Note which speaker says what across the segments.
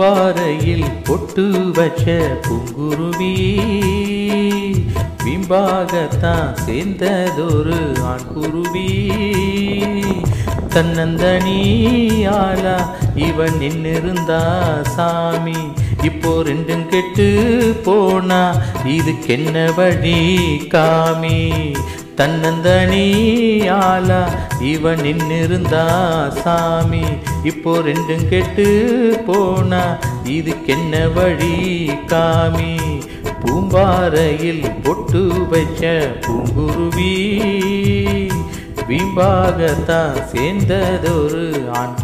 Speaker 1: பூம்பாறையில் பொட்டு வச்ச பூங்குருவி. பிம்பாகத்தான் சேர்ந்ததொரு ஆண் குருவி தன்னந்தனியாலா இவன் நின்னிருந்தா சாமி. இப்போ ரெண்டும் கெட்டு போனா இதுக்கென்ன வழி காமி? தன்னந்தனியாலா இவன் நின்னிருந்தா சாமி. இப்போ ரெண்டும் கெட்டு போனா இதுக்கென்ன வழி காமி? பூம்பாறையில் பொட்டு வச்ச பூங்குருவி வீம்பாகத்தான் சேர்ந்ததொரு ஆண்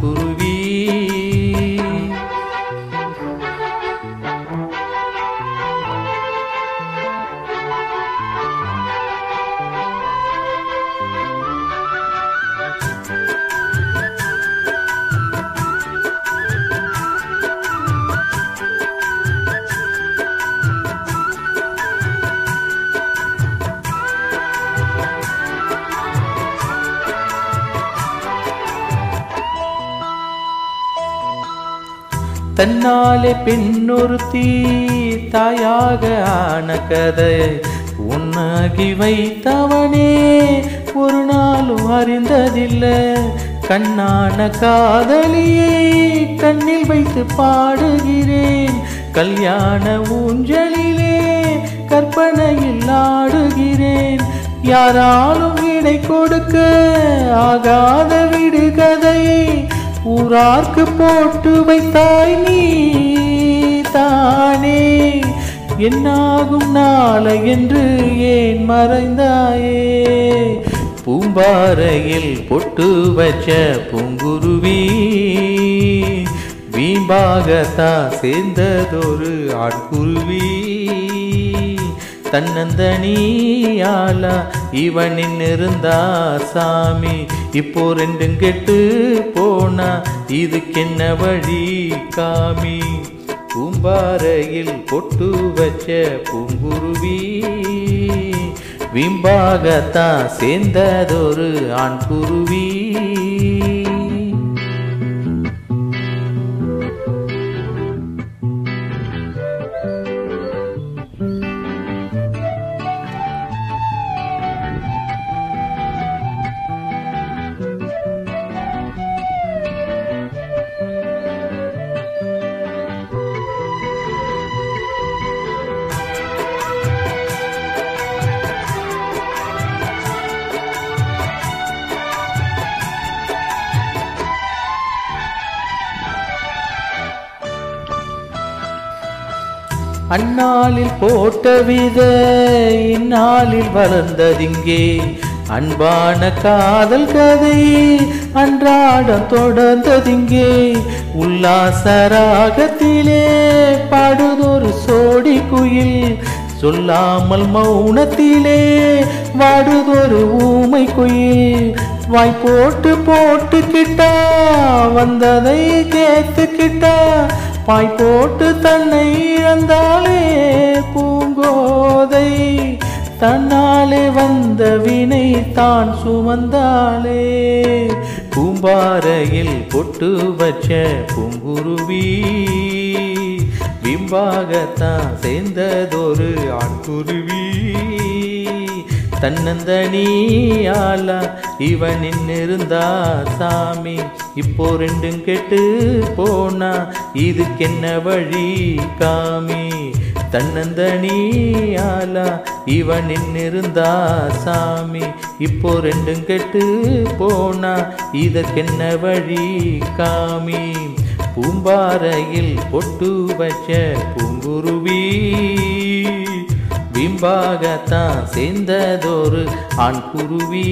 Speaker 1: தன்னாலே பெண்ணொருத்தி தாயாக ஆன கதை உன்னாகி வைத்தவனே ஒரு நாளும் அறிந்ததில்லை. கண்ணான காதலியை கண்ணில் வைத்து பாடுகிறேன். கல்யாண ஊஞ்சலிலே கற்பனையில் ஆடுகிறேன். யாராலும் இடை கொடுக்க ஆகாத விடுகதையை ஊரார்க்கு போட்டு வைத்தாய் நீ தானே. என்னாகும் நாளை என்று ஏன் மறைந்தாயே. பூம்பாறையில் பொட்டு வச்ச பூங்குருவி வீம்பாகத்தா சேர்ந்ததொரு ஆட்குருவி தன்னந்தனியாலா இவனின் இருந்தா சாமி. இப்போ ரெண்டும் கெட்டு போனா இதுக்கென்ன வழி காமி? பூம்பாறையில் பொட்டு வச்ச பூங்குருவி வீம்பாகத்தான் சேர்ந்ததொரு ஆண் குருவி அந்நாளில் போட்ட வித இந்நாளில் வளர்ந்ததிங்கே அன்பான காதல் கதை அன்றாடம் தொடர்ந்ததிங்கே உல்லாச ராகத்திலே பாடுதொரு சோடி குயில். சொல்லாமல் மௌனத்திலே வாடுதொரு ஊமை குயில். வாய் போட்டு போட்டுக்கிட்டா வந்ததை கேட்டுக்கிட்டா பாய் போட்டு தன்னை இழந்தாலே பூங்கோதை. தன்னாலே வந்த வினை தான் சுமந்தாலே பூம்பாறையில் பொட்டு வச்ச பூங்குருவி. பிம்பாகத்தான் சேர்ந்ததொரு ஆண்குருவி. தன்னந்தனியால இவன் இருந்தா சாமி. இப்போ ரெண்டும் கெட்டு போனா இதுக்கென்ன வழி காமி? தன்னந்தனியாலா இவனின் இருந்தா சாமி. இப்போ ரெண்டும் கெட்டு போனா இதற்கென்ன வழி காமி? பூம்பாறையில் பொட்டு வச்ச பூங்குருவி பிம்பாகத்தான் சேர்ந்ததொரு ஆண் குருவி